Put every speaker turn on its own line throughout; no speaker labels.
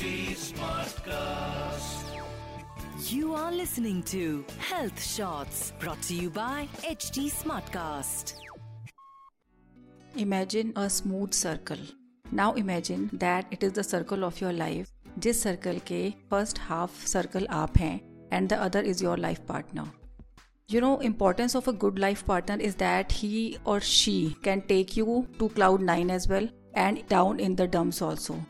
HT Smartcast.
You are listening to Health Shots brought to you by HT Smartcast.
Imagine a smooth circle. Now imagine that it is the circle of your life. जिस circle के first half circle आप हैं and the other is your life partner you know importance of a good life partner is that he or she can take you to cloud 9 as well and down in the dumps also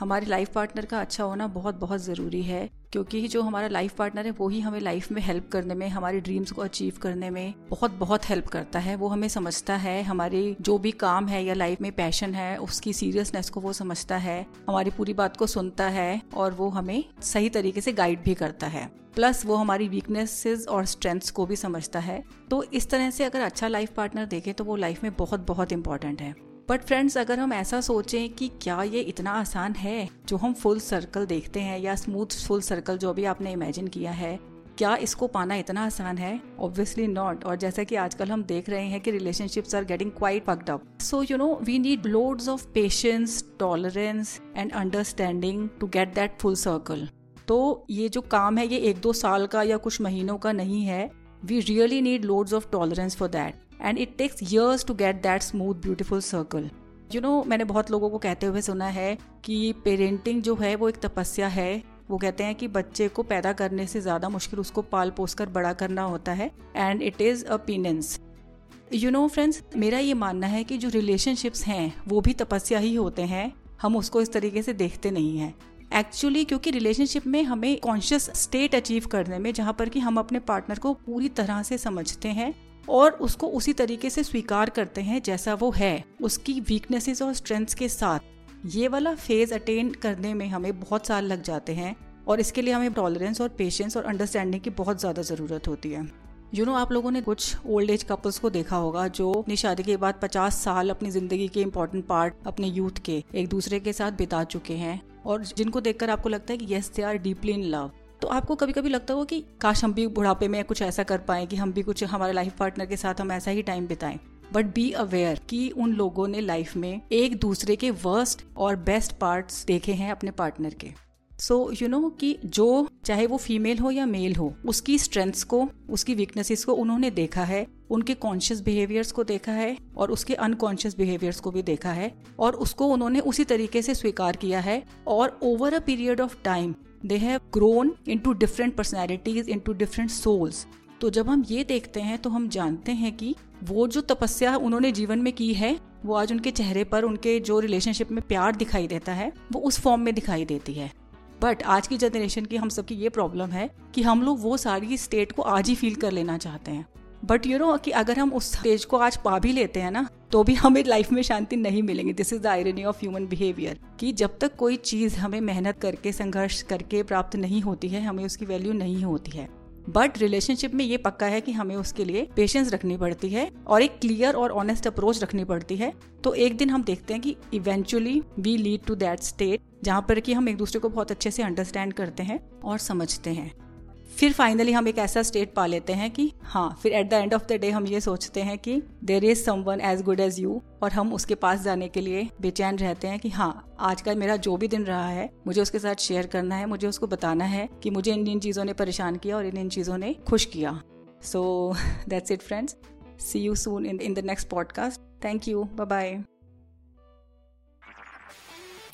हमारे life partner का अच्छा होना बहुत बहुत ज़रूरी है, क्योंकि जो हमारा लाइफ पार्टनर है, वो ही हमें लाइफ में हेल्प करने में, हमारी ड्रीम्स को अचीव करने में बहुत बहुत हेल्प करता है। वो हमें समझता है, हमारी जो भी काम है या लाइफ में पैशन है, उसकी सीरियसनेस को वो समझता है, हमारी पूरी बात को सुनता है और वो हमें सही तरीके से गाइड भी करता है। प्लस वो हमारी वीकनेसेस और स्ट्रेंथ्स को भी समझता है। तो इस तरह से अगर अच्छा लाइफ पार्टनर देखे तो वो लाइफ में बहुत बहुत इंपॉर्टेंट है। बट फ्रेंड्स अगर हम ऐसा सोचें कि क्या ये इतना आसान है जो हम फुल सर्कल देखते हैं या स्मूथ फुल सर्कल जो भी आपने इमेजिन किया है, क्या इसको पाना इतना आसान है? ऑब्वियसली नॉट और जैसा कि आजकल हम देख रहे हैं कि relationships are getting quite fucked up so you know we need loads of patience tolerance and understanding to get that full circle तो ये जो काम है, ये एक दो साल का या कुछ महीनों का नहीं है. We really need loads of tolerance for that and it takes years to get that smooth beautiful circle you know मैंने बहुत लोगों को कहते हुए सुना है कि पेरेंटिंग जो है, वो एक तपस्या है। वो कहते हैं कि बच्चे को पैदा करने से ज़्यादा मुश्किल उसको पाल पोस कर बड़ा करना होता है। And it is a penance you know friends मेरा ये मानना है कि जो रिलेशनशिप्स हैं, वो भी तपस्या ही होते हैं। हम उसको इस तरीके से देखते नहीं हैं। एक्चुअली क्योंकि रिलेशनशिप में हमें कॉन्शियस स्टेट अचीव करने में, जहाँ पर कि हम अपने पार्टनर को पूरी तरह से समझते हैं और उसको उसी तरीके से स्वीकार करते हैं जैसा वो है। उसकी वीकनेसेस और स्ट्रेंथ्स के साथ ये वाला फ़ेज़ अटेन करने में हमें बहुत साल लग जाते हैं और इसके लिए हमें टॉलरेंस और पेशेंस और अंडरस्टैंडिंग की बहुत ज़्यादा ज़रूरत होती है। यू you नो know, आप लोगों ने कुछ ओल्ड एज कपल्स को देखा होगा जो अपनी शादी के बाद 50 साल अपनी ज़िंदगी के इम्पोर्टेंट पार्ट अपने यूथ के एक दूसरे के साथ बिता चुके हैं और जिनको देखकर आपको लगता है कि yes they are deeply in love तो आपको कभी कभी लगता हो कि, काश हम भी बुढ़ापे में कुछ ऐसा कर पाए कि हम भी कुछ हमारे लाइफ पार्टनर के साथ हम ऐसा ही टाइम बिताएँ। बट बी अवेयर कि उन लोगों ने लाइफ में एक दूसरे के वर्स्ट और बेस्ट पार्ट्स देखे हैं अपने पार्टनर के। सो यू नो कि जो चाहे वो फीमेल हो या मेल हो, उसकी स्ट्रेंथ्स को, उसकी वीकनेसेस को उन्होंने देखा है, उनके कॉन्शियस बिहेवियर्स को देखा है और उसके अनकॉन्शियस बिहेवियर्स को भी देखा है और उसको उन्होंने उसी तरीके से स्वीकार किया है और over a period of time they have grown into different personalities into different souls तो जब हम ये देखते हैं तो हम जानते हैं कि वो जो तपस्या उन्होंने जीवन में की है, वो आज उनके चेहरे पर, उनके जो रिलेशनशिप में प्यार दिखाई देता है, वो उस फॉर्म में दिखाई देती है। बट आज की जनरेशन की हम सबकी ये प्रॉब्लम है कि हम लोग वो सारी स्टेट को आज ही फील कर लेना चाहते हैं। बट यू नो कि अगर हम उस स्टेज को आज पा भी लेते हैं ना तो भी हमें लाइफ में शांति नहीं मिलेंगी। This is the irony of human behaviour कि जब तक कोई चीज़ हमें मेहनत करके, संघर्ष करके प्राप्त नहीं होती है, हमें उसकी वैल्यू नहीं होती है। बट रिलेशनशिप में ये पक्का है कि हमें उसके लिए पेशेंस रखनी पड़ती है और एक क्लियर और ऑनेस्ट अप्रोच रखनी पड़ती है। तो एक दिन हम देखते हैं कि eventually we lead to that state जहाँ पर कि हम एक दूसरे को बहुत अच्छे से अंडरस्टैंड करते हैं और समझते हैं। फिर फाइनली हम एक ऐसा स्टेट पा लेते हैं कि हाँ फिर at the end of the day हम ये सोचते हैं कि there is someone as good as you और हम उसके पास जाने के लिए बेचैन रहते हैं कि हाँ आज का मेरा जो भी दिन रहा है, मुझे उसके साथ शेयर करना है, मुझे उसको बताना है कि मुझे इन इन चीज़ों ने परेशान किया और इन इन चीज़ों ने खुश किया। So that's it friends see you soon in in the next podcast thank you bye bye